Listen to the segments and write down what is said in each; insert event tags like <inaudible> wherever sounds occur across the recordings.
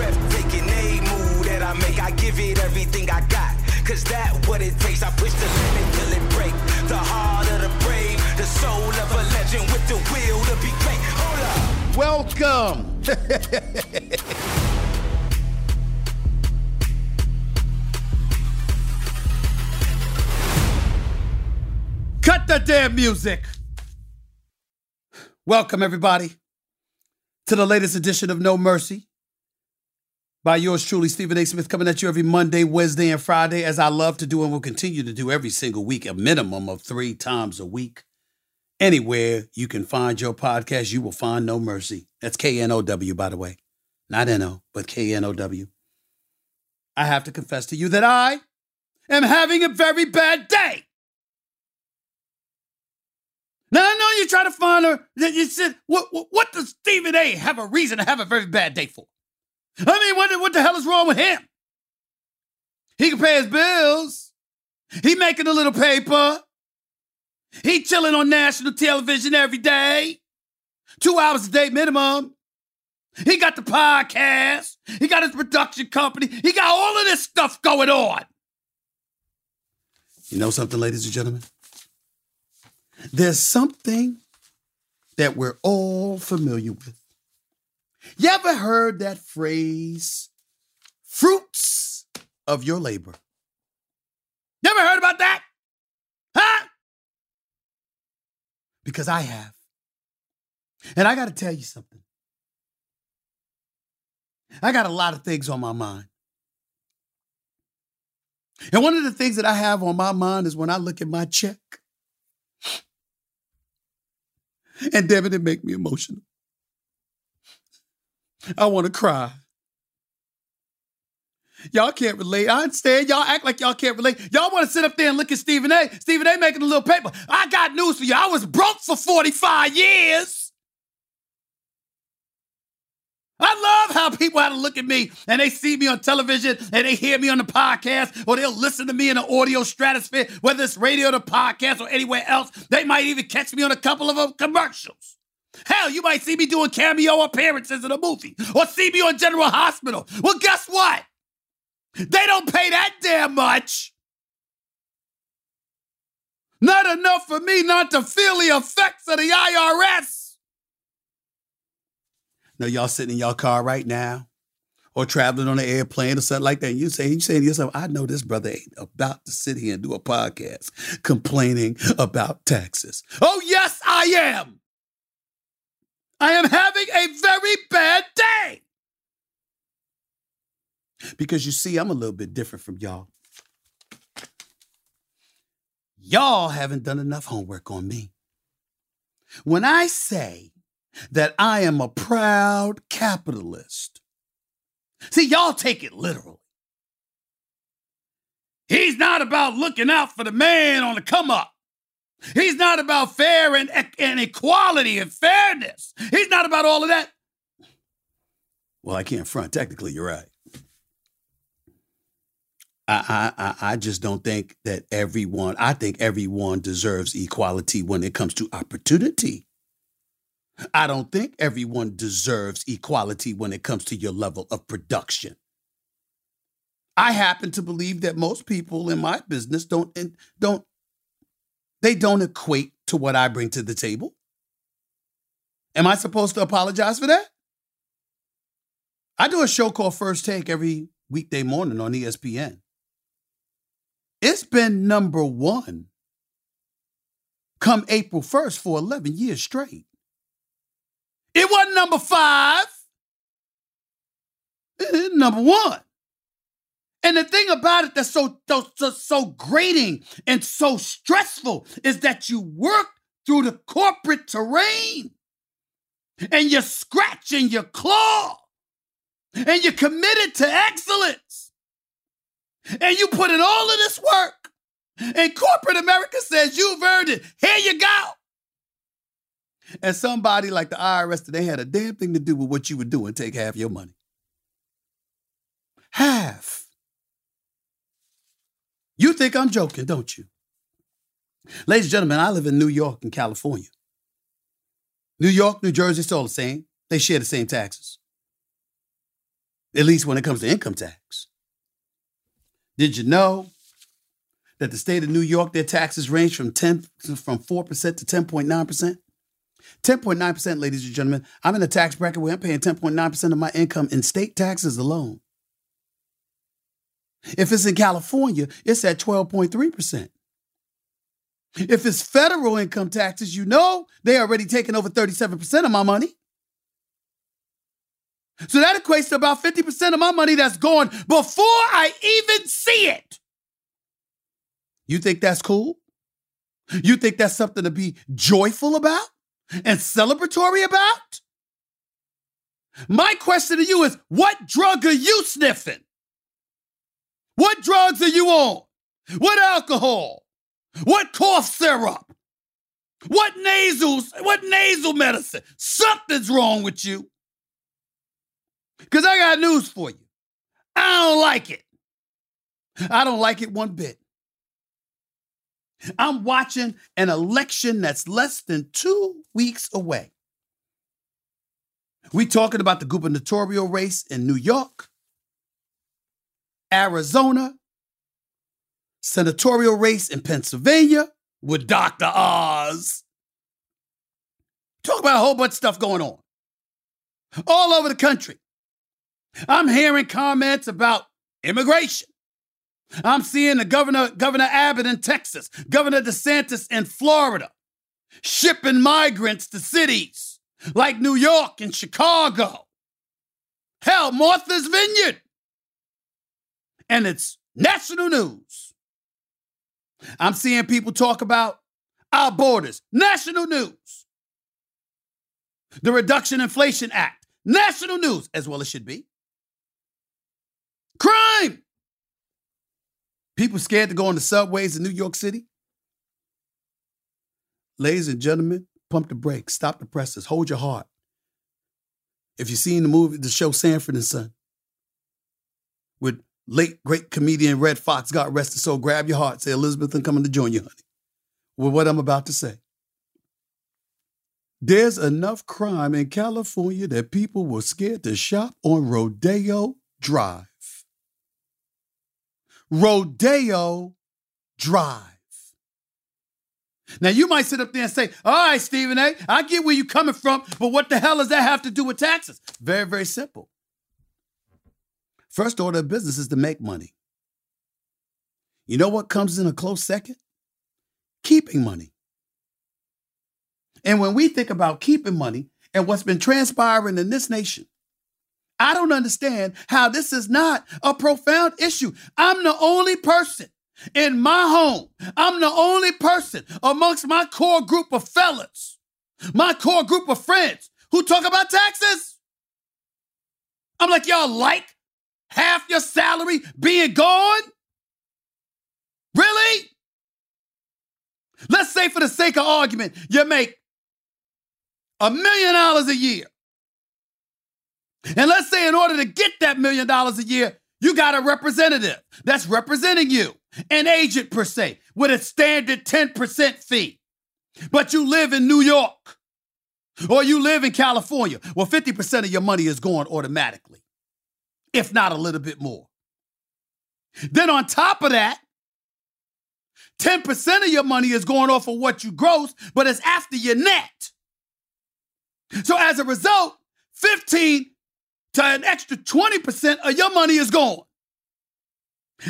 Breathtaking a move that I make. I give it everything I got. Cause that what it takes. I push the limit till it break. The heart of the brave. The soul of a legend with the will to be great. Hold up. Welcome. <laughs> Cut the damn music. Welcome, everybody, to the latest edition of Know Mercy by yours truly, Stephen A. Smith, coming at you every Monday, Wednesday, and Friday, as I love to do and will continue to do every single week, a minimum of three times a week. Anywhere you can find your podcast, you will find Know Mercy. That's K N O W, by the way. Not N O, but K N O W. I have to confess to you that I am having a very bad day. Now I know you try to find her. You said, what, what, what does Stephen A. have a reason to have a very bad day for? I mean, what, what the hell is wrong with him? He can pay his bills. He making a little paper. He chilling on national television every day. Two hours a day minimum. He got the podcast. He got his production company. He got all of this stuff going on. You know something, ladies and gentlemen? There's something that we're all familiar with. You ever heard that phrase, fruits of your labor? You ever heard about that? Huh? Because I have. And I got to tell you something. I got a lot of things on my mind. And one of the things that I have on my mind is when I look at my check. And it, it make me emotional. I want to cry. Y'all can't relate. I understand. Y'all act like y'all can't relate. Y'all want to sit up there and look at Stephen A. Stephen A. making a little paper. I got news for you. I was broke for 45 years. I love how people have to look at me and they see me on television and they hear me on the podcast or they'll listen to me in the audio stratosphere, whether it's radio, the podcast, or anywhere else. They might even catch me on a couple of commercials. Hell, you might see me doing cameo appearances in a movie or see me on General Hospital. Well, guess what? They don't pay that damn much. Not enough for me not to feel the effects of the IRS. Now, y'all sitting in y'all car right now or traveling on an airplane or something like that. And you say, you saying to yourself, I know this brother ain't about to sit here and do a podcast complaining about taxes. Oh, yes, I am. I am having a very bad day. Because you see, I'm a little bit different from y'all. Y'all haven't done enough homework on me. When I say that I am a proud capitalist, see, y'all take it literally. He's not about looking out for the man on the come up. He's not about fair and, and equality and fairness. He's not about all of that. Well, I can't front. Technically, you're right. I, I, I just don't think that everyone, I think everyone deserves equality when it comes to opportunity. I don't think everyone deserves equality when it comes to your level of production. I happen to believe that most people in my business don't don't they don't equate to what I bring to the table. Am I supposed to apologize for that? I do a show called First Take every weekday morning on ESPN. It's been number one come April 1st for 11 years straight. It wasn't number five, number one. And the thing about it that's so, so, so grating and so stressful is that you work through the corporate terrain and you scratch and you claw and you're committed to excellence and you put in all of this work and corporate America says you've earned it. Here you go. And somebody like the IRS, they had a damn thing to do with what you were doing, take half your money. Half. You think I'm joking, don't you? Ladies and gentlemen, I live in New York and California. New York, New Jersey, it's all the same. They share the same taxes. At least when it comes to income tax. Did you know that the state of New York, their taxes range from 10 from 4% to 10.9%? 10.9%, ladies and gentlemen. I'm in a tax bracket where I'm paying 10.9% of my income in state taxes alone. If it's in California, it's at 12.3%. If it's federal income taxes, you know they already taken over 37% of my money. So that equates to about 50% of my money that's gone before I even see it. You think that's cool? You think that's something to be joyful about and celebratory about? My question to you is what drug are you sniffing? What drugs are you on? What alcohol? What cough syrup? What nasal, what nasal medicine? Something's wrong with you. Because I got news for you. I don't like it. I don't like it one bit. I'm watching an election that's less than two weeks away. We talking about the gubernatorial race in New York. Arizona, senatorial race in Pennsylvania with Dr. Oz. Talk about a whole bunch of stuff going on all over the country. I'm hearing comments about immigration. I'm seeing the governor, Governor Abbott in Texas, Governor DeSantis in Florida, shipping migrants to cities like New York and Chicago. Hell, Martha's Vineyard and it's national news. I'm seeing people talk about our borders, national news. The Reduction Inflation Act, national news, as well as should be. Crime! People scared to go on the subways in New York City. Ladies and gentlemen, pump the brakes, stop the presses, hold your heart. If you've seen the movie, the show Sanford and Son, with late great comedian Redd Foxx got arrested. So grab your heart. Say, Elizabeth, I'm coming to join you, honey. With what I'm about to say. There's enough crime in California that people were scared to shop on Rodeo Drive. Rodeo Drive. Now you might sit up there and say, all right, Stephen A., I get where you're coming from, but what the hell does that have to do with taxes? Very, very simple. First order of business is to make money. You know what comes in a close second? Keeping money. And when we think about keeping money, and what's been transpiring in this nation, I don't understand how this is not a profound issue. I'm the only person in my home, I'm the only person amongst my core group of fellas, my core group of friends who talk about taxes. I'm like, y'all like half your salary being gone? Really? Let's say, for the sake of argument, you make a million dollars a year. And let's say, in order to get that million dollars a year, you got a representative that's representing you, an agent per se, with a standard 10% fee. But you live in New York or you live in California. Well, 50% of your money is going automatically, if not a little bit more. Then on top of that, 10% of your money is going off of what you gross, but it's after your net. So as a result, 15 to an extra 20% of your money is gone.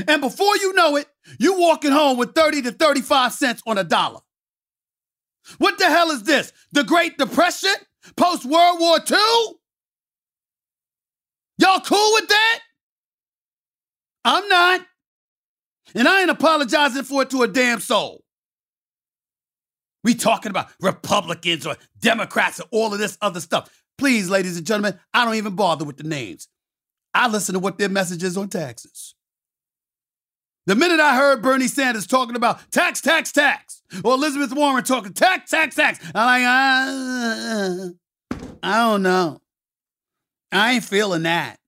And before you know it, you're walking home with 30 to 35 cents on a dollar. What the hell is this? The Great Depression? Post World War II? Y'all cool with that? I'm not. And I ain't apologizing for it to a damn soul. We talking about Republicans or Democrats or all of this other stuff. Please, ladies and gentlemen, I don't even bother with the names. I listen to what their message is on taxes. The minute I heard Bernie Sanders talking about tax, tax, tax, or Elizabeth Warren talking tax, tax, tax, I'm like, uh, I don't know. I ain't feeling that.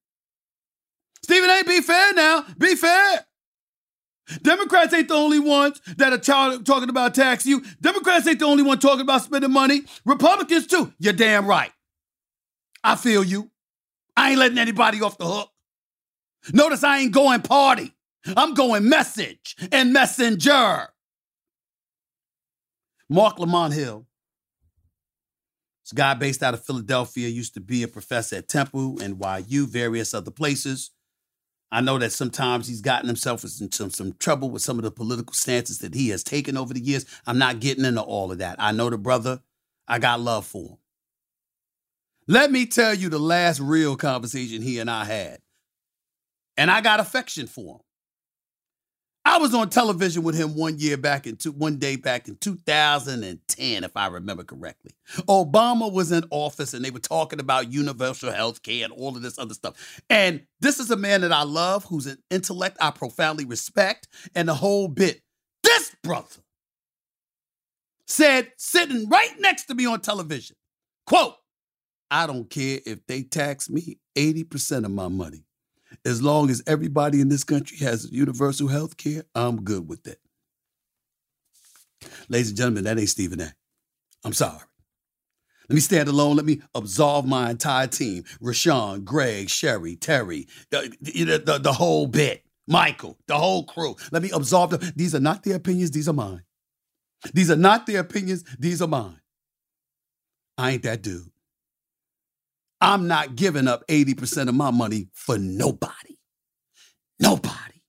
Stephen A, be fair now. Be fair. Democrats ain't the only ones that are talking about tax you. Democrats ain't the only one talking about spending money. Republicans too. You're damn right. I feel you. I ain't letting anybody off the hook. Notice I ain't going party. I'm going message and messenger. Marc Lamont Hill, guy based out of Philadelphia, used to be a professor at Temple, NYU, various other places. I know that sometimes he's gotten himself into some, some trouble with some of the political stances that he has taken over the years. I'm not getting into all of that. I know the brother, I got love for him. Let me tell you the last real conversation he and I had. And I got affection for him. I was on television with him one year back in two, one day back in 2010, if I remember correctly. Obama was in office and they were talking about universal health care and all of this other stuff. And this is a man that I love, who's an intellect I profoundly respect, and the whole bit. This brother said, sitting right next to me on television, quote, I don't care if they tax me 80% of my money. As long as everybody in this country has universal health care, I'm good with that. Ladies and gentlemen, that ain't Stephen A. I'm sorry. Let me stand alone. Let me absolve my entire team. Rashawn, Greg, Sherry, Terry, uh, the, the, the, the whole bit. Michael, the whole crew. Let me absolve them. These are not their opinions, these are mine. These are not their opinions, these are mine. I ain't that dude. I'm not giving up 80% of my money for nobody. Nobody.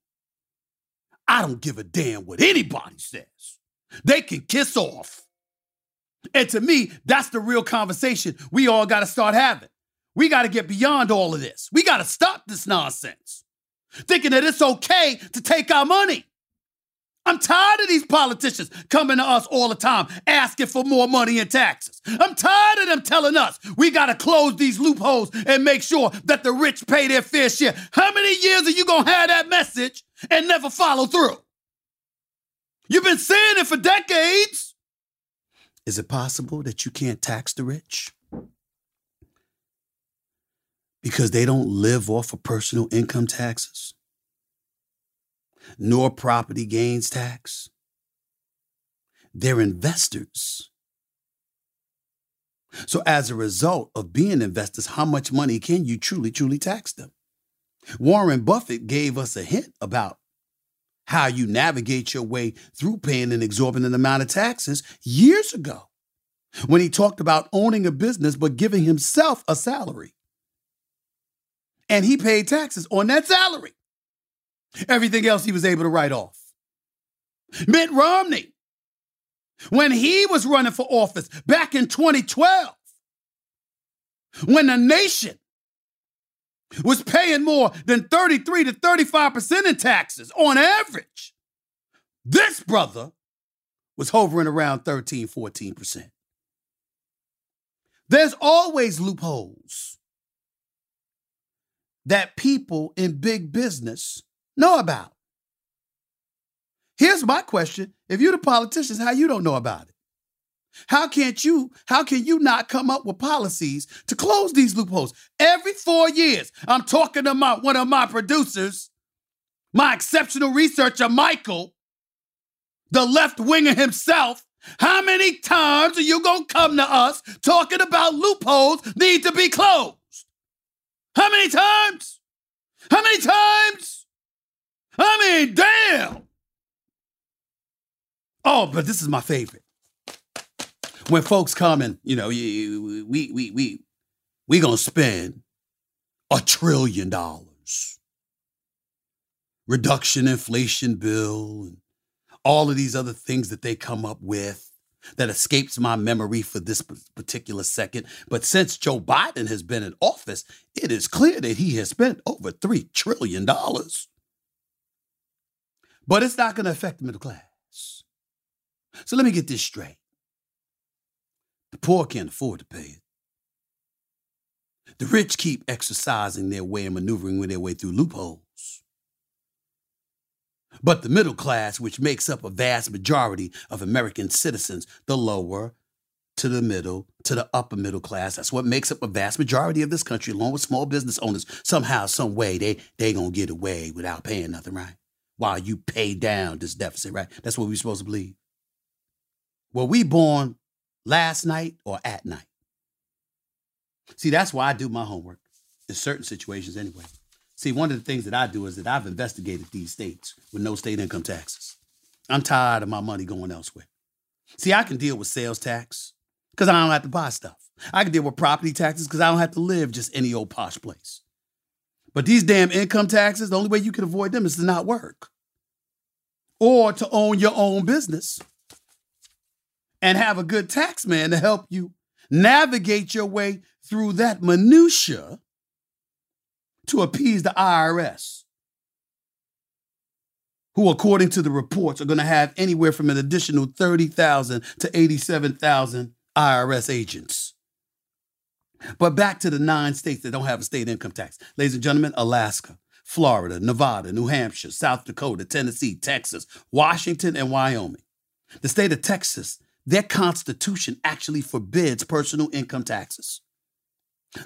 I don't give a damn what anybody says. They can kiss off. And to me, that's the real conversation we all got to start having. We got to get beyond all of this. We got to stop this nonsense. Thinking that it's okay to take our money. I'm tired of these politicians coming to us all the time asking for more money in taxes. I'm tired of them telling us we got to close these loopholes and make sure that the rich pay their fair share. How many years are you going to have that message and never follow through? You've been saying it for decades. Is it possible that you can't tax the rich? Because they don't live off of personal income taxes? Nor property gains tax. They're investors. So, as a result of being investors, how much money can you truly, truly tax them? Warren Buffett gave us a hint about how you navigate your way through paying an exorbitant amount of taxes years ago when he talked about owning a business but giving himself a salary. And he paid taxes on that salary. Everything else he was able to write off. Mitt Romney, when he was running for office back in 2012, when the nation was paying more than 33 to 35% in taxes on average. This brother was hovering around 13, 14%. There's always loopholes that people in big business know about. Here's my question. If you're the politicians, how you don't know about it? How can't you, how can you not come up with policies to close these loopholes? Every four years, I'm talking to my one of my producers, my exceptional researcher, Michael, the left winger himself. How many times are you gonna come to us talking about loopholes need to be closed? How many times? How many times? I mean, damn. Oh, but this is my favorite. When folks come and you know we we we we gonna spend a trillion dollars. Reduction inflation bill and all of these other things that they come up with that escapes my memory for this particular second. But since joe biden has been in office it is clear that he has spent over $3 trillion but it's not going to affect the middle class so let me get this straight the poor can't afford to pay it. The rich keep exercising their way and maneuvering their way through loopholes. But the middle class, which makes up a vast majority of American citizens, the lower to the middle to the upper middle class, that's what makes up a vast majority of this country, along with small business owners. Somehow, some way, they they gonna get away without paying nothing, right? While you pay down this deficit, right? That's what we're supposed to believe. Were we born last night or at night. See, that's why I do my homework in certain situations anyway. See, one of the things that I do is that I've investigated these states with no state income taxes. I'm tired of my money going elsewhere. See, I can deal with sales tax because I don't have to buy stuff. I can deal with property taxes because I don't have to live just any old posh place. But these damn income taxes, the only way you can avoid them is to not work or to own your own business and have a good tax man to help you navigate your way through that minutia to appease the IRS, who, according to the reports, are going to have anywhere from an additional 30,000 to 87,000 IRS agents. But back to the nine states that don't have a state income tax. Ladies and gentlemen, Alaska, Florida, Nevada, New Hampshire, South Dakota, Tennessee, Texas, Washington, and Wyoming. The state of Texas their constitution actually forbids personal income taxes.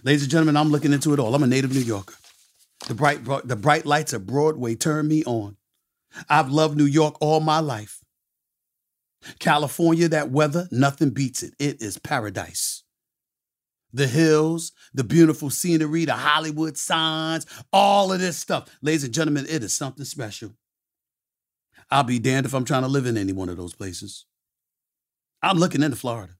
Ladies and gentlemen, I'm looking into it all. I'm a native New Yorker. The bright, the bright lights of Broadway turn me on. I've loved New York all my life. California, that weather, nothing beats it. It is paradise. The hills, the beautiful scenery, the Hollywood signs, all of this stuff. Ladies and gentlemen, it is something special. I'll be damned if I'm trying to live in any one of those places. I'm looking into Florida.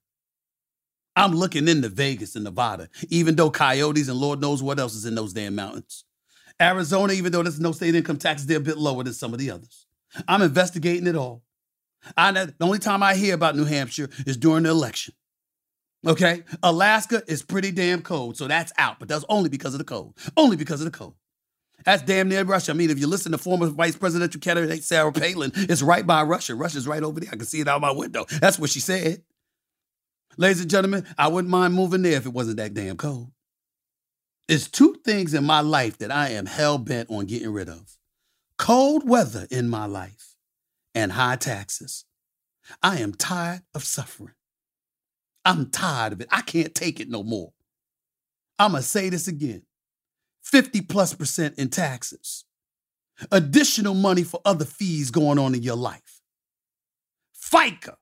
I'm looking into Vegas and Nevada, even though coyotes and Lord knows what else is in those damn mountains. Arizona, even though there's no state income tax, they're a bit lower than some of the others. I'm investigating it all. I know the only time I hear about New Hampshire is during the election. Okay, Alaska is pretty damn cold, so that's out. But that's only because of the cold. Only because of the cold. That's damn near Russia. I mean, if you listen to former vice presidential candidate Sarah Palin, it's right by Russia. Russia's right over there. I can see it out my window. That's what she said. Ladies and gentlemen, I wouldn't mind moving there if it wasn't that damn cold. It's two things in my life that I am hell bent on getting rid of cold weather in my life and high taxes. I am tired of suffering. I'm tired of it. I can't take it no more. I'm going to say this again. 50 plus percent in taxes, additional money for other fees going on in your life. FICA.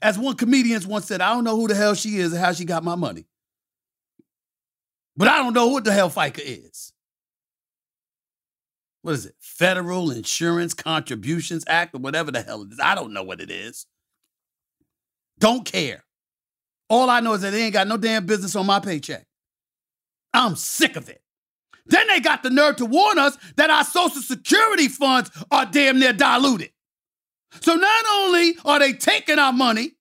As one comedian once said, I don't know who the hell she is and how she got my money. But I don't know what the hell FICA is. What is it? Federal Insurance Contributions Act or whatever the hell it is. I don't know what it is. Don't care. All I know is that they ain't got no damn business on my paycheck. I'm sick of it. Then they got the nerve to warn us that our Social Security funds are damn near diluted. So not only are they taking our money,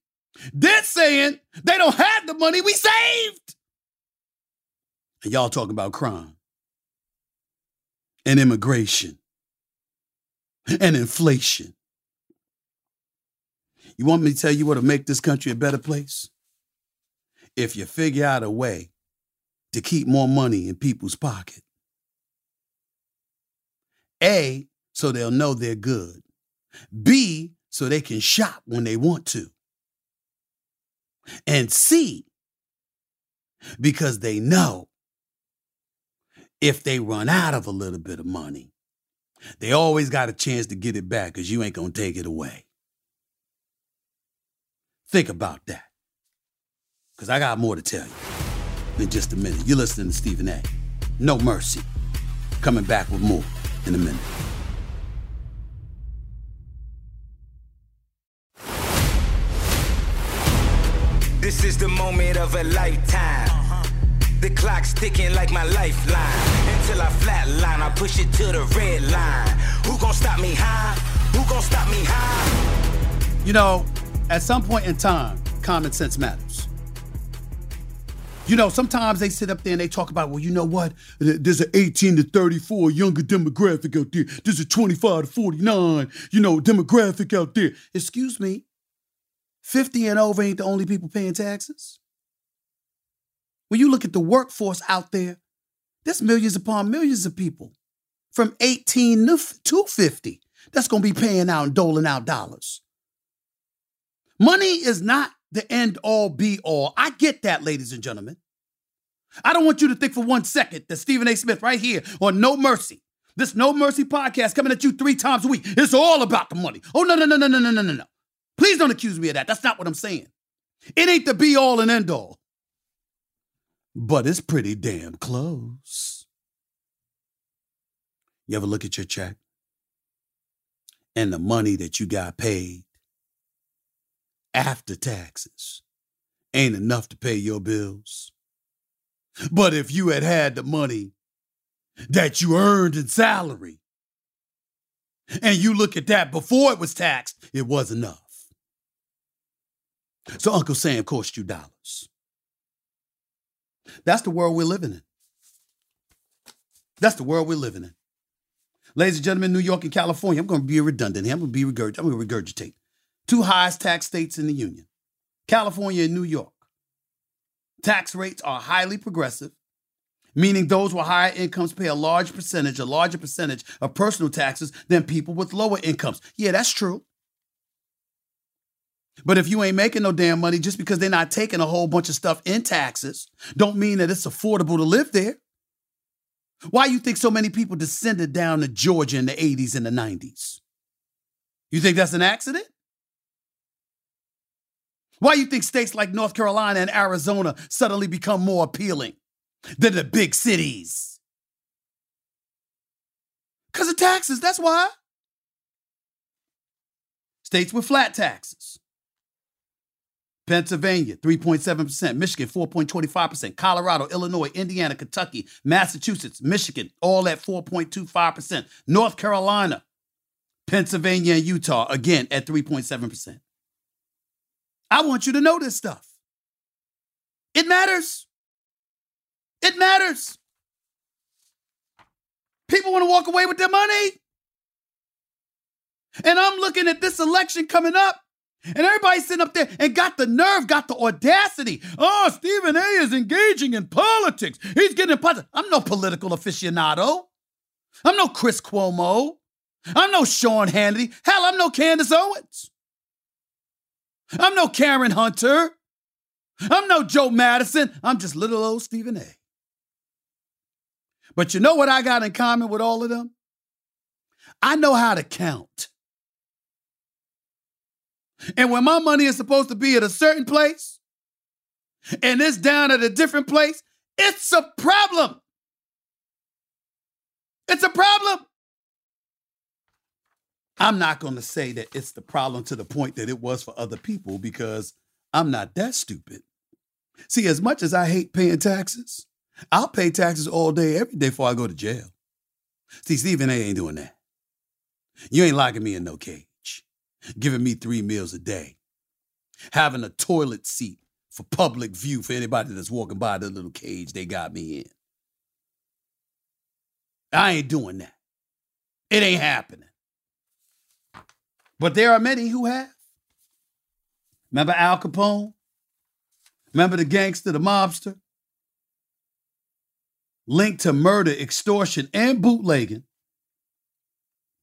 they're saying they don't have the money we saved. And y'all talking about crime and immigration and inflation. You want me to tell you what'll make this country a better place? If you figure out a way to keep more money in people's pocket. A, so they'll know they're good. B, so they can shop when they want to. And C, because they know if they run out of a little bit of money, they always got a chance to get it back because you ain't going to take it away. Think about that. Because I got more to tell you in just a minute. You're listening to Stephen A. Know Mercy. Coming back with more in a minute. This is the moment of a lifetime. The clock's ticking like my lifeline. Until I flatline, I push it to the red line. Who gon' stop me high? Who gon' stop me high? You know, at some point in time, common sense matters. You know, sometimes they sit up there and they talk about, well, you know what? There's an 18 to 34 younger demographic out there. There's a 25 to 49, you know, demographic out there. Excuse me. 50 and over ain't the only people paying taxes. When you look at the workforce out there, there's millions upon millions of people from 18 to 50 that's going to be paying out and doling out dollars. Money is not the end all be all. I get that, ladies and gentlemen. I don't want you to think for one second that Stephen A. Smith right here on Know Mercy, this Know Mercy podcast coming at you three times a week, it's all about the money. Oh, no, no, no, no, no, no, no, no, no. Please don't accuse me of that. That's not what I'm saying. It ain't the be all and end all. But it's pretty damn close. You ever look at your check and the money that you got paid after taxes ain't enough to pay your bills? But if you had had the money that you earned in salary and you look at that before it was taxed, it was enough. So Uncle Sam cost you dollars. That's the world we're living in. That's the world we're living in. Ladies and gentlemen, New York and California, I'm going to be redundant here. I'm going to be regurg- I'm going to regurgitate. Two highest tax states in the union, California and New York. Tax rates are highly progressive, meaning those with higher incomes pay a large percentage, a larger percentage of personal taxes than people with lower incomes. Yeah, that's true. But if you ain't making no damn money just because they're not taking a whole bunch of stuff in taxes, don't mean that it's affordable to live there. Why you think so many people descended down to Georgia in the 80s and the 90s? You think that's an accident? Why do you think states like North Carolina and Arizona suddenly become more appealing than the big cities? Because of taxes, that's why. States with flat taxes. Pennsylvania, 3.7%. Michigan, 4.25%. Colorado, Illinois, Indiana, Kentucky, Massachusetts, Michigan, all at 4.25%. North Carolina, Pennsylvania, and Utah, again at 3.7%. I want you to know this stuff. It matters. It matters. People want to walk away with their money. And I'm looking at this election coming up and everybody's sitting up there and got the nerve, got the audacity. Oh, Stephen A is engaging in politics. He's getting. I'm no political aficionado. I'm no Chris Cuomo. I'm no Sean Hannity. Hell, I'm no Candace Owens. I'm no Karen Hunter. I'm no Joe Madison. I'm just little old Stephen A. But you know what I got in common with all of them? I know how to count. And when my money is supposed to be at a certain place and it's down at a different place, it's a problem. It's a problem. I'm not going to say that it's the problem to the point that it was for other people because I'm not that stupid. See, as much as I hate paying taxes, I'll pay taxes all day, every day before I go to jail. See, Stephen A ain't doing that. You ain't locking me in no cage giving me three meals a day, having a toilet seat for public view for anybody that's walking by the little cage they got me in. I ain't doing that. It ain't happening. But there are many who have. Remember Al Capone? Remember the gangster, the mobster? Linked to murder, extortion, and bootlegging.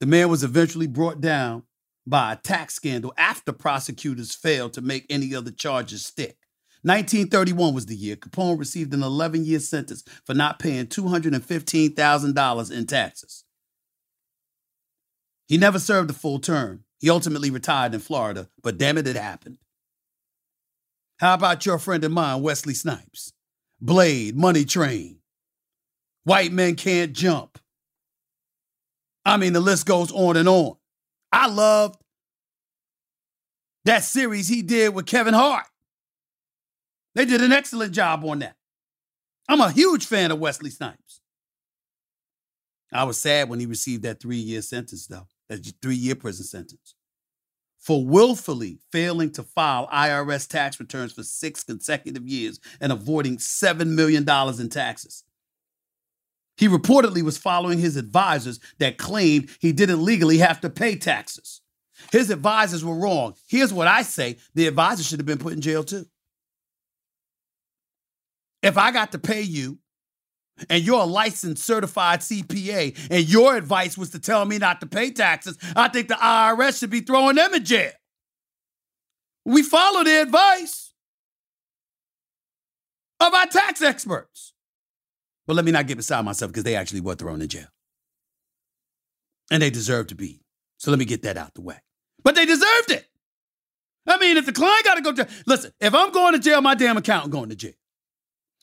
The man was eventually brought down by a tax scandal after prosecutors failed to make any other charges stick. 1931 was the year Capone received an 11 year sentence for not paying $215,000 in taxes. He never served a full term. He ultimately retired in Florida, but damn it, it happened. How about your friend of mine, Wesley Snipes? Blade, Money Train. White men can't jump. I mean, the list goes on and on. I loved that series he did with Kevin Hart. They did an excellent job on that. I'm a huge fan of Wesley Snipes. I was sad when he received that three year sentence, though, that three year prison sentence for willfully failing to file IRS tax returns for six consecutive years and avoiding $7 million in taxes. He reportedly was following his advisors that claimed he didn't legally have to pay taxes. His advisors were wrong. Here's what I say the advisor should have been put in jail too. If I got to pay you and you're a licensed certified CPA and your advice was to tell me not to pay taxes, I think the IRS should be throwing them in jail. We follow the advice of our tax experts. But let me not get beside myself because they actually were thrown in jail. And they deserve to be. So let me get that out the way. But they deserved it. I mean, if the client got to go to listen, if I'm going to jail, my damn accountant going to jail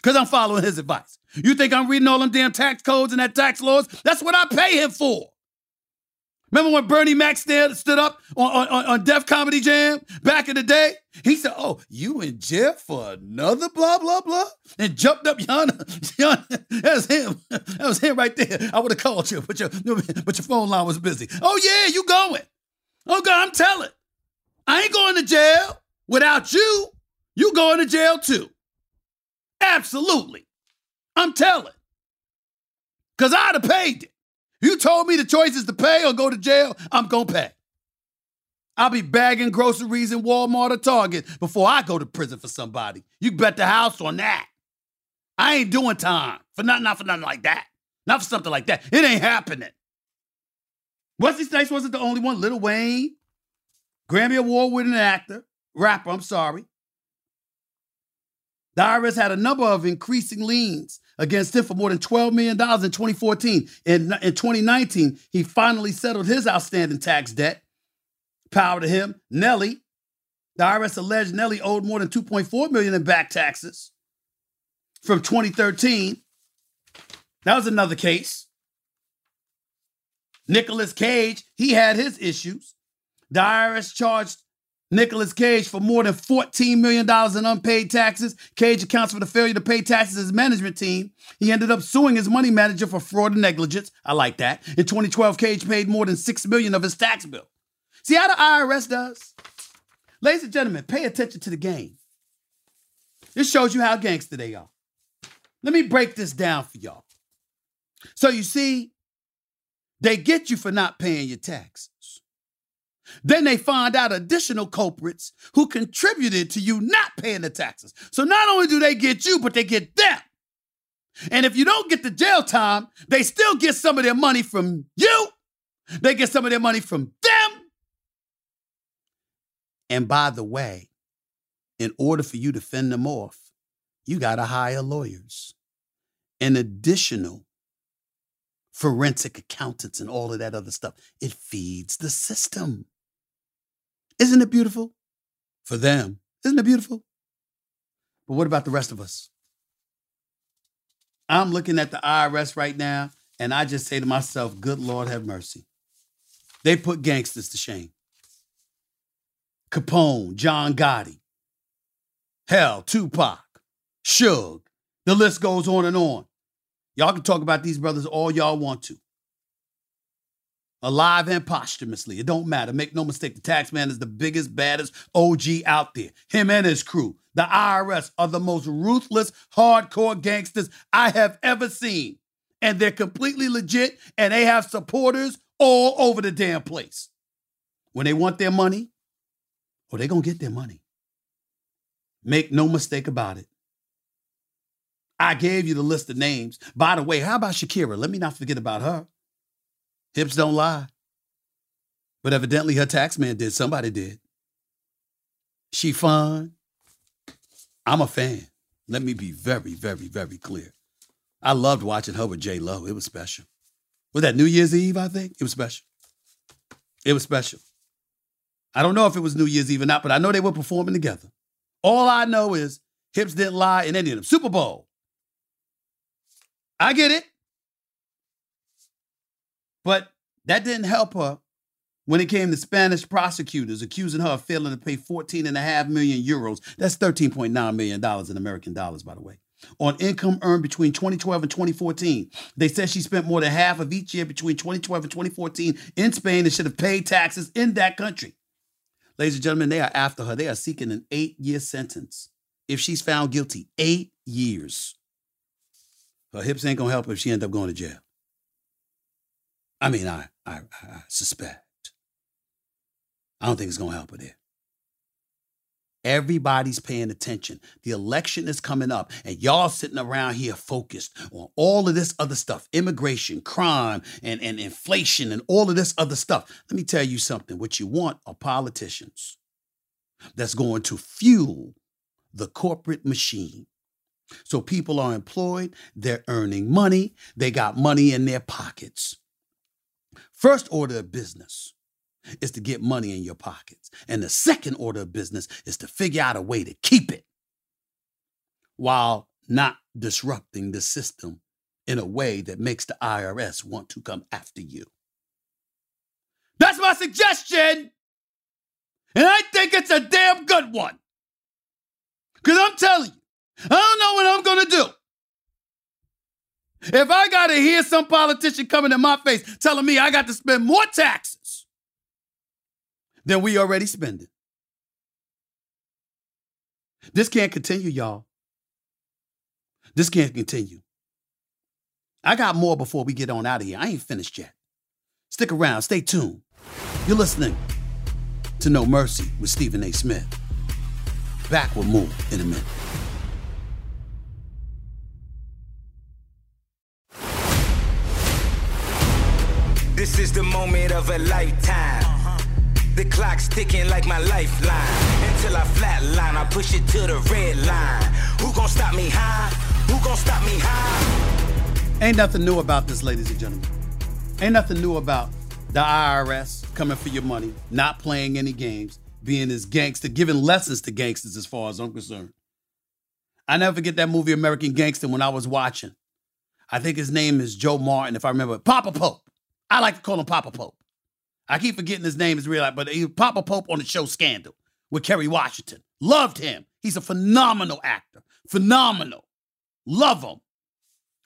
because I'm following his advice. You think I'm reading all them damn tax codes and that tax laws? That's what I pay him for. Remember when Bernie Mac stood, up on, on, on Def Comedy Jam back in the day? He said, Oh, you in jail for another blah, blah, blah? And jumped up yonder. <laughs> yonder. That was him. That was him right there. I would have called you, but your, but your phone line was busy. Oh, yeah, you going. Oh, God, I'm telling. I ain't going to jail without you. You going to jail too. Absolutely. I'm telling. Because I'd have paid it. You told me the choice is to pay or go to jail, I'm going to pay. I'll be bagging groceries in Walmart or Target before I go to prison for somebody. You bet the house on that. I ain't doing time for nothing, not for nothing like that. Not for something like that. It ain't happening. Wesley Snipes wasn't the only one. Lil Wayne, Grammy Award winning actor, rapper, I'm sorry. The IRS had a number of increasing liens against him for more than $12 million in 2014. In, in 2019, he finally settled his outstanding tax debt. Power to him. Nelly, the IRS alleged Nelly owed more than 2.4 million in back taxes from 2013. That was another case. Nicolas Cage, he had his issues. The IRS charged Nicolas Cage for more than $14 million in unpaid taxes. Cage accounts for the failure to pay taxes as management team. He ended up suing his money manager for fraud and negligence. I like that. In 2012, Cage paid more than 6 million of his tax bill. See how the IRS does? Ladies and gentlemen, pay attention to the game. This shows you how gangster they are. Let me break this down for y'all. So you see, they get you for not paying your taxes. Then they find out additional culprits who contributed to you not paying the taxes. So not only do they get you, but they get them. And if you don't get the jail time, they still get some of their money from you. They get some of their money from them. And by the way, in order for you to fend them off, you got to hire lawyers and additional forensic accountants and all of that other stuff. It feeds the system. Isn't it beautiful? For them. Isn't it beautiful? But what about the rest of us? I'm looking at the IRS right now, and I just say to myself, good Lord have mercy. They put gangsters to shame. Capone, John Gotti, hell, Tupac, Suge. The list goes on and on. Y'all can talk about these brothers all y'all want to alive and posthumously. It don't matter. Make no mistake, the tax man is the biggest, baddest OG out there. Him and his crew. The IRS are the most ruthless, hardcore gangsters I have ever seen. and they're completely legit and they have supporters all over the damn place. When they want their money, oh, or they're going to get their money. Make no mistake about it. I gave you the list of names. By the way, how about Shakira? Let me not forget about her. Hips don't lie. But evidently her tax man did. Somebody did. She fun. I'm a fan. Let me be very, very, very clear. I loved watching her with J Lo. It was special. Was that New Year's Eve, I think? It was special. It was special. I don't know if it was New Year's Eve or not, but I know they were performing together. All I know is hips didn't lie in any of them. Super Bowl. I get it. But that didn't help her when it came to Spanish prosecutors accusing her of failing to pay 14.5 million euros. That's $13.9 million in American dollars, by the way. On income earned between 2012 and 2014. They said she spent more than half of each year between 2012 and 2014 in Spain and should have paid taxes in that country. Ladies and gentlemen, they are after her. They are seeking an eight year sentence. If she's found guilty, eight years. Her hips ain't gonna help if she end up going to jail. I mean, I, I, I suspect. I don't think it's gonna help her there. Everybody's paying attention. The election is coming up, and y'all sitting around here focused on all of this other stuff immigration, crime, and, and inflation, and all of this other stuff. Let me tell you something what you want are politicians that's going to fuel the corporate machine. So people are employed, they're earning money, they got money in their pockets. First order of business is to get money in your pockets. And the second order of business is to figure out a way to keep it while not disrupting the system in a way that makes the IRS want to come after you. That's my suggestion. And I think it's a damn good one. Because I'm telling you, I don't know what I'm going to do. If I got to hear some politician coming in my face telling me I got to spend more taxes than we already spending. This can't continue, y'all. This can't continue. I got more before we get on out of here. I ain't finished yet. Stick around, stay tuned. You're listening to No Mercy with Stephen A. Smith. Back with more in a minute. This is the moment of a lifetime. The clock's ticking like my lifeline. Until I flatline, I push it to the red line. Who gon' stop me high? Who gon' stop me high? Ain't nothing new about this, ladies and gentlemen. Ain't nothing new about the IRS coming for your money, not playing any games, being as gangster, giving lessons to gangsters as far as I'm concerned. I never forget that movie American Gangster when I was watching. I think his name is Joe Morton, if I remember. Papa Pope. I like to call him Papa Pope. I keep forgetting his name is real, but he Papa Pope on the show Scandal with Kerry Washington. Loved him. He's a phenomenal actor. Phenomenal. Love him.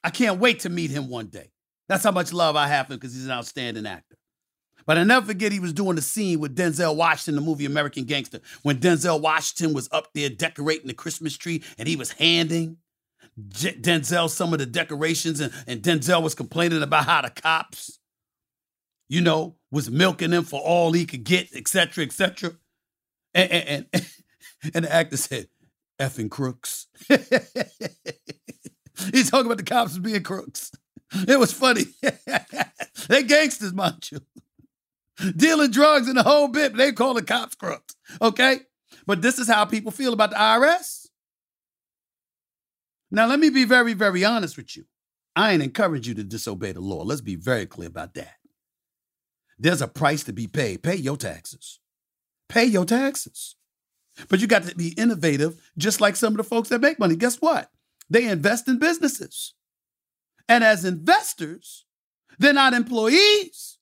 I can't wait to meet him one day. That's how much love I have for him because he's an outstanding actor. But I never forget he was doing the scene with Denzel Washington, in the movie American Gangster, when Denzel Washington was up there decorating the Christmas tree and he was handing Denzel some of the decorations, and, and Denzel was complaining about how the cops, you know, was milking him for all he could get, etc., etc. And, and, and, <laughs> and the actor said, effing crooks. <laughs> He's talking about the cops being crooks. It was funny. <laughs> they gangsters, mind you. Dealing drugs and the whole bit, they call the cops crooks. Okay? But this is how people feel about the IRS. Now, let me be very, very honest with you. I ain't encourage you to disobey the law. Let's be very clear about that. There's a price to be paid. Pay your taxes. Pay your taxes. But you got to be innovative, just like some of the folks that make money. Guess what? They invest in businesses. And as investors, they're not employees.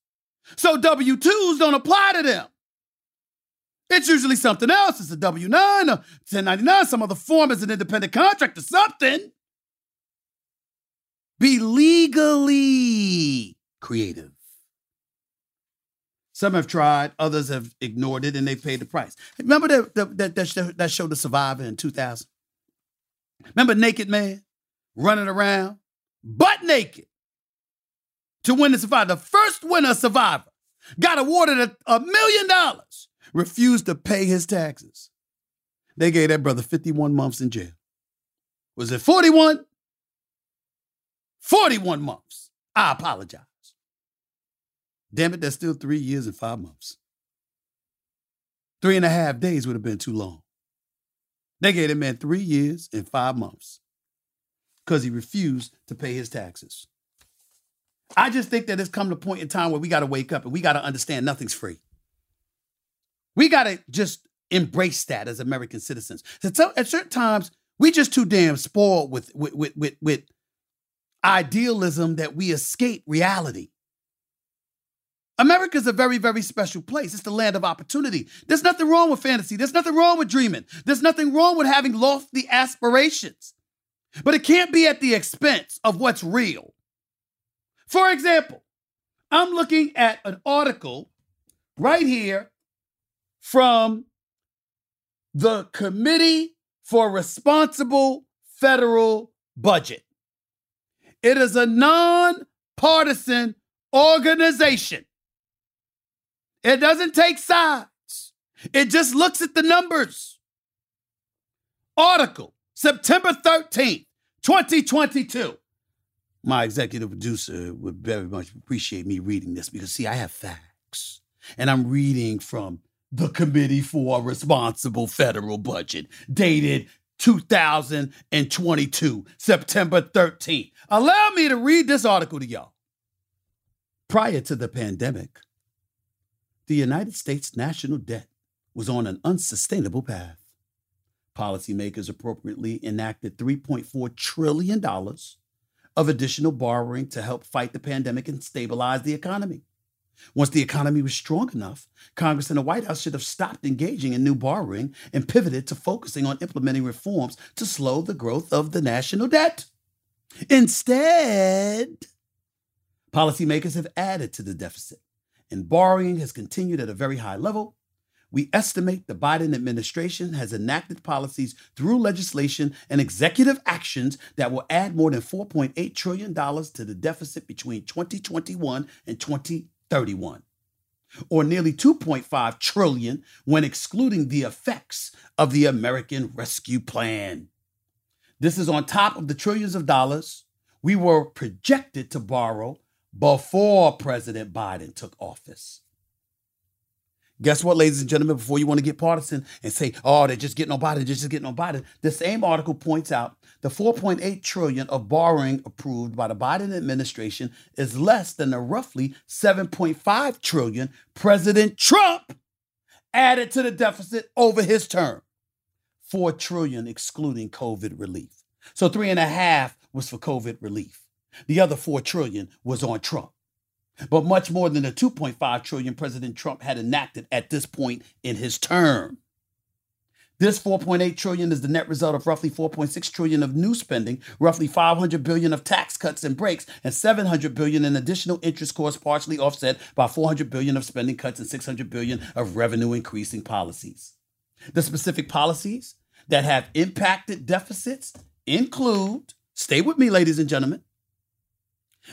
So W 2s don't apply to them. It's usually something else. It's a W 9 or 1099, some other form as an independent contractor, something. Be legally creative. Some have tried, others have ignored it, and they've paid the price. Remember that, that, that, that show, The Survivor, in 2000? Remember Naked Man running around, butt naked, to win the Survivor. The first winner, Survivor, got awarded a, a million dollars, refused to pay his taxes. They gave that brother 51 months in jail. Was it 41? 41 months. I apologize. Damn it, that's still three years and five months. Three and a half days would have been too long. They gave that man three years and five months because he refused to pay his taxes. I just think that it's come to a point in time where we got to wake up and we got to understand nothing's free. We got to just embrace that as American citizens. So at certain times, we just too damn spoiled with with with with, with idealism that we escape reality. America is a very, very special place. It's the land of opportunity. There's nothing wrong with fantasy. There's nothing wrong with dreaming. There's nothing wrong with having lofty aspirations. But it can't be at the expense of what's real. For example, I'm looking at an article right here from the Committee for Responsible Federal Budget. It is a nonpartisan organization. It doesn't take sides, it just looks at the numbers. Article September 13th, 2022. My executive producer would very much appreciate me reading this because, see, I have facts. And I'm reading from the Committee for Responsible Federal Budget, dated 2022, September 13th. Allow me to read this article to y'all. Prior to the pandemic, the United States national debt was on an unsustainable path. Policymakers appropriately enacted $3.4 trillion of additional borrowing to help fight the pandemic and stabilize the economy. Once the economy was strong enough, Congress and the White House should have stopped engaging in new borrowing and pivoted to focusing on implementing reforms to slow the growth of the national debt. Instead, policymakers have added to the deficit, and borrowing has continued at a very high level. We estimate the Biden administration has enacted policies through legislation and executive actions that will add more than $4.8 trillion to the deficit between 2021 and 2031, or nearly 2.5 trillion when excluding the effects of the American Rescue Plan. This is on top of the trillions of dollars we were projected to borrow before President Biden took office. Guess what, ladies and gentlemen, before you want to get partisan and say, oh, they're just getting on Biden, they're just getting on Biden, the same article points out the 4.8 trillion of borrowing approved by the Biden administration is less than the roughly 7.5 trillion President Trump added to the deficit over his term. 4 trillion excluding COVID relief. So three and a half was for COVID relief. The other 4 trillion was on Trump but much more than the 2.5 trillion President Trump had enacted at this point in his term. This 4.8 trillion is the net result of roughly 4.6 trillion of new spending, roughly 500 billion of tax cuts and breaks, and 700 billion in additional interest costs partially offset by 400 billion of spending cuts and 600 billion of revenue increasing policies. The specific policies that have impacted deficits include, stay with me ladies and gentlemen,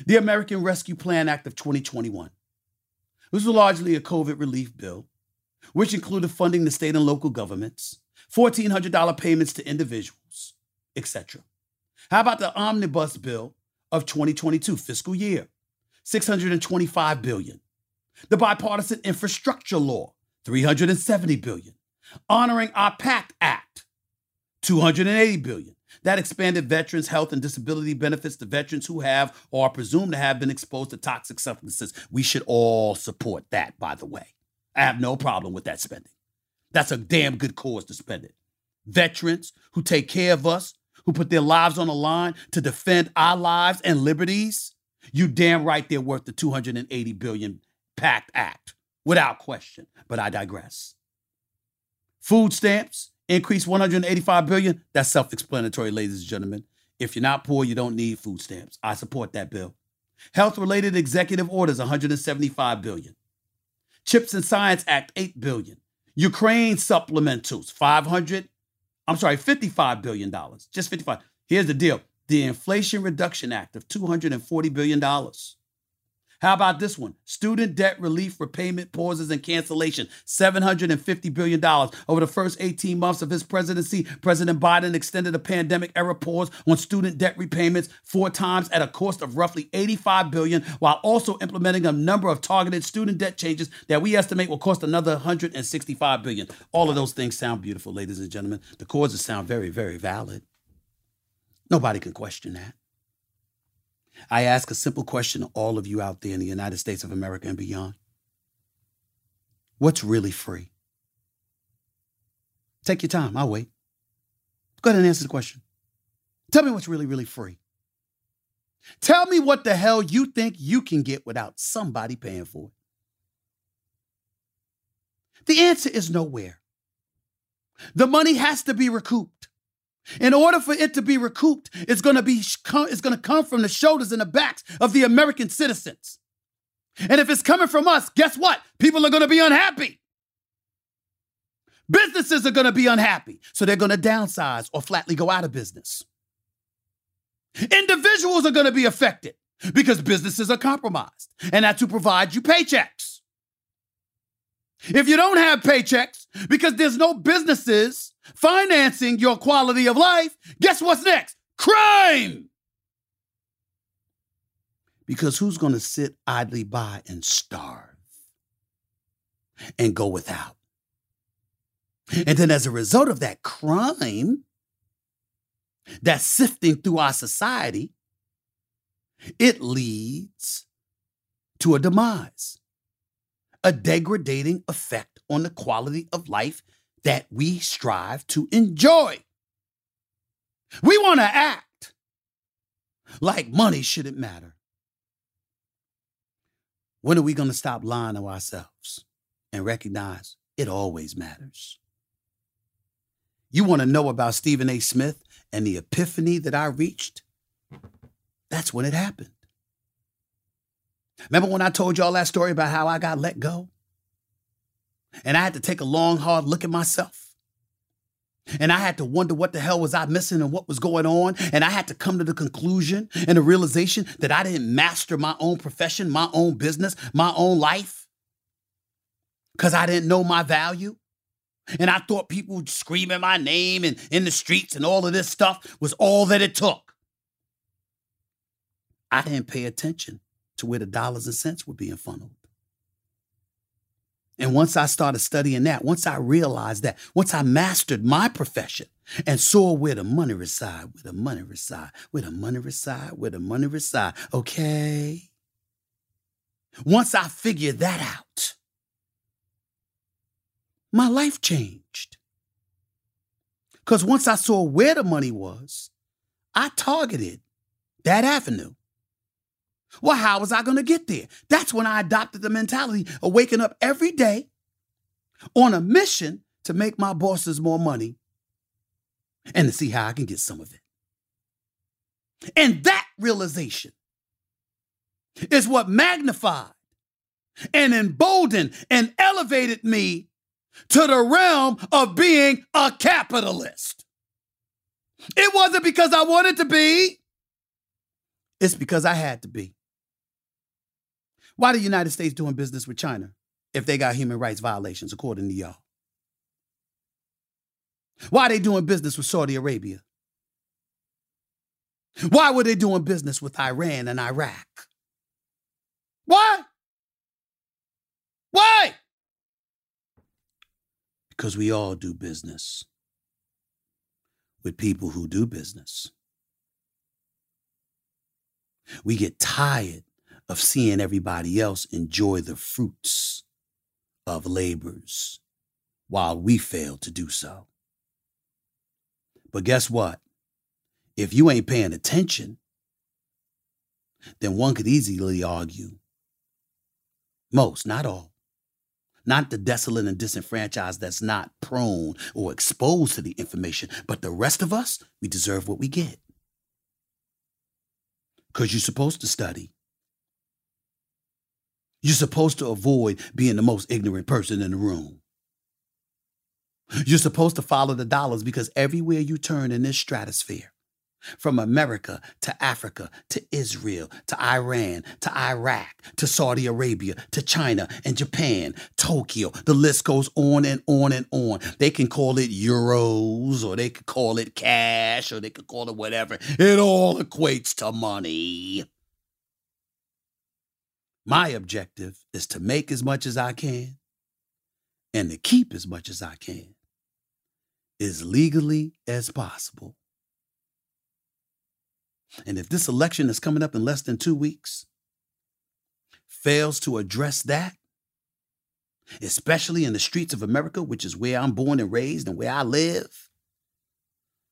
the American Rescue Plan Act of 2021. This was largely a COVID relief bill, which included funding the state and local governments, $1,400 payments to individuals, etc. How about the omnibus bill of 2022 fiscal year? 625 billion? The bipartisan infrastructure law, 370 billion. Honoring our PACT Act, 280 billion. That expanded veterans' health and disability benefits to veterans who have or are presumed to have been exposed to toxic substances. We should all support that, by the way. I have no problem with that spending. That's a damn good cause to spend it. Veterans who take care of us, who put their lives on the line to defend our lives and liberties, you damn right they're worth the 280 billion PACT Act, without question. But I digress. Food stamps, Increase 185 billion. That's self-explanatory, ladies and gentlemen. If you're not poor, you don't need food stamps. I support that bill. Health-related executive orders, 175 billion. Chips and Science Act, 8 billion. Ukraine supplementals, 500. I'm sorry, 55 billion dollars. Just 55. Here's the deal: the Inflation Reduction Act of 240 billion dollars. How about this one? Student debt relief, repayment pauses, and cancellation. $750 billion. Over the first 18 months of his presidency, President Biden extended a pandemic era pause on student debt repayments four times at a cost of roughly $85 billion, while also implementing a number of targeted student debt changes that we estimate will cost another $165 billion. All of those things sound beautiful, ladies and gentlemen. The causes sound very, very valid. Nobody can question that. I ask a simple question to all of you out there in the United States of America and beyond What's really free? Take your time, I'll wait. Go ahead and answer the question. Tell me what's really, really free. Tell me what the hell you think you can get without somebody paying for it. The answer is nowhere. The money has to be recouped. In order for it to be recouped, it's going to be it's going to come from the shoulders and the backs of the American citizens. And if it's coming from us, guess what? People are going to be unhappy. Businesses are going to be unhappy, so they're going to downsize or flatly go out of business. Individuals are going to be affected because businesses are compromised, and that's to provide you paychecks. If you don't have paychecks because there's no businesses financing your quality of life, guess what's next? Crime! Because who's going to sit idly by and starve and go without? And then, as a result of that crime that's sifting through our society, it leads to a demise, a degrading effect on the quality of life that we strive to enjoy. We want to act like money shouldn't matter. When are we going to stop lying to ourselves and recognize it always matters? You want to know about Stephen A. Smith and the epiphany that I reached? That's when it happened. Remember when I told y'all that story about how I got let go? And I had to take a long, hard look at myself. And I had to wonder what the hell was I missing and what was going on. And I had to come to the conclusion and the realization that I didn't master my own profession, my own business, my own life because I didn't know my value. And I thought people screaming my name and in the streets and all of this stuff was all that it took. I didn't pay attention to where the dollars and cents were being funneled. And once I started studying that, once I realized that, once I mastered my profession and saw where the money reside, where the money reside, where the money reside, where the money reside, okay? Once I figured that out, my life changed. Because once I saw where the money was, I targeted that avenue. Well, how was I going to get there? That's when I adopted the mentality of waking up every day on a mission to make my bosses more money and to see how I can get some of it. And that realization is what magnified and emboldened and elevated me to the realm of being a capitalist. It wasn't because I wanted to be, it's because I had to be. Why the United States doing business with China if they got human rights violations, according to y'all? Why are they doing business with Saudi Arabia? Why were they doing business with Iran and Iraq? Why? Why? Because we all do business with people who do business. We get tired of seeing everybody else enjoy the fruits of labors while we fail to do so. But guess what? If you ain't paying attention, then one could easily argue most, not all, not the desolate and disenfranchised that's not prone or exposed to the information, but the rest of us, we deserve what we get. Because you're supposed to study. You're supposed to avoid being the most ignorant person in the room. You're supposed to follow the dollars because everywhere you turn in this stratosphere, From America to Africa to Israel to Iran to Iraq to Saudi Arabia to China and Japan, Tokyo. The list goes on and on and on. They can call it euros or they could call it cash or they could call it whatever. It all equates to money. My objective is to make as much as I can and to keep as much as I can as legally as possible. And if this election that's coming up in less than two weeks fails to address that, especially in the streets of America, which is where I'm born and raised and where I live,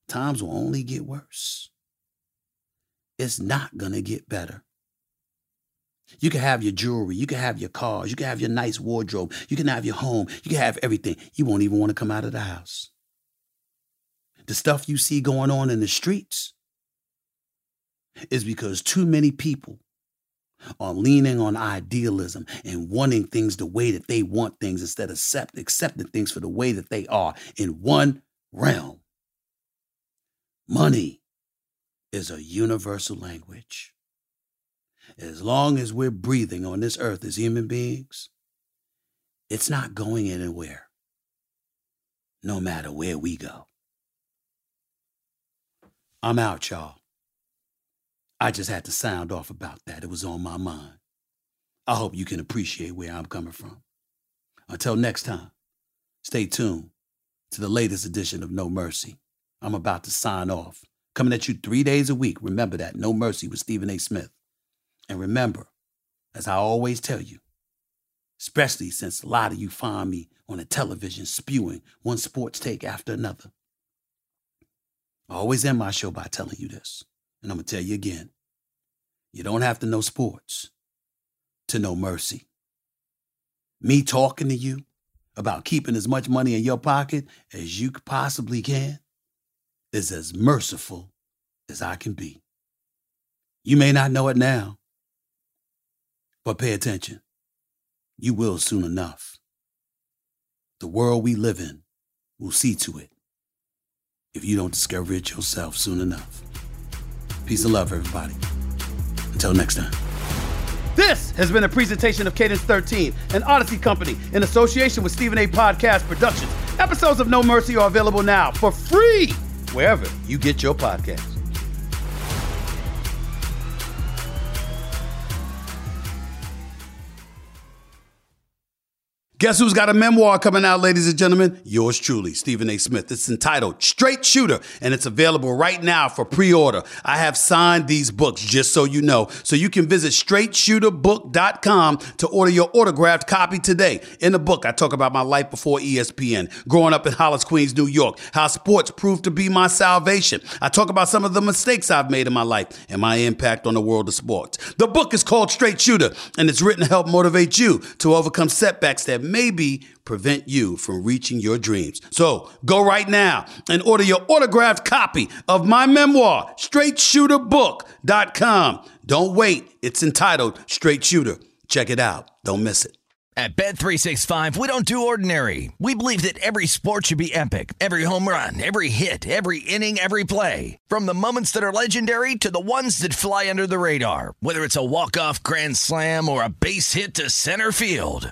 times will only get worse. It's not going to get better. You can have your jewelry, you can have your cars, you can have your nice wardrobe, you can have your home, you can have everything. You won't even want to come out of the house. The stuff you see going on in the streets is because too many people are leaning on idealism and wanting things the way that they want things instead of accept, accepting things for the way that they are in one realm. Money is a universal language. As long as we're breathing on this earth as human beings, it's not going anywhere, no matter where we go. I'm out, y'all. I just had to sound off about that. It was on my mind. I hope you can appreciate where I'm coming from. Until next time, stay tuned to the latest edition of No Mercy. I'm about to sign off. Coming at you three days a week. Remember that. No Mercy with Stephen A. Smith. And remember, as I always tell you, especially since a lot of you find me on the television spewing one sports take after another, I always end my show by telling you this. And I'm going to tell you again you don't have to know sports to know mercy. Me talking to you about keeping as much money in your pocket as you possibly can is as merciful as I can be. You may not know it now, but pay attention. You will soon enough. The world we live in will see to it if you don't discover it yourself soon enough. Peace and love, everybody. Until next time. This has been a presentation of Cadence 13, an Odyssey company in association with Stephen A. Podcast Productions. Episodes of No Mercy are available now for free wherever you get your podcasts. Guess who's got a memoir coming out, ladies and gentlemen? Yours truly, Stephen A. Smith. It's entitled Straight Shooter, and it's available right now for pre order. I have signed these books, just so you know. So you can visit straightshooterbook.com to order your autographed copy today. In the book, I talk about my life before ESPN, growing up in Hollis, Queens, New York, how sports proved to be my salvation. I talk about some of the mistakes I've made in my life and my impact on the world of sports. The book is called Straight Shooter, and it's written to help motivate you to overcome setbacks that maybe prevent you from reaching your dreams. So go right now and order your autographed copy of my memoir, straightshooterbook.com. Don't wait. It's entitled Straight Shooter. Check it out. Don't miss it. At Bet365, we don't do ordinary. We believe that every sport should be epic. Every home run, every hit, every inning, every play. From the moments that are legendary to the ones that fly under the radar. Whether it's a walk-off grand slam or a base hit to center field.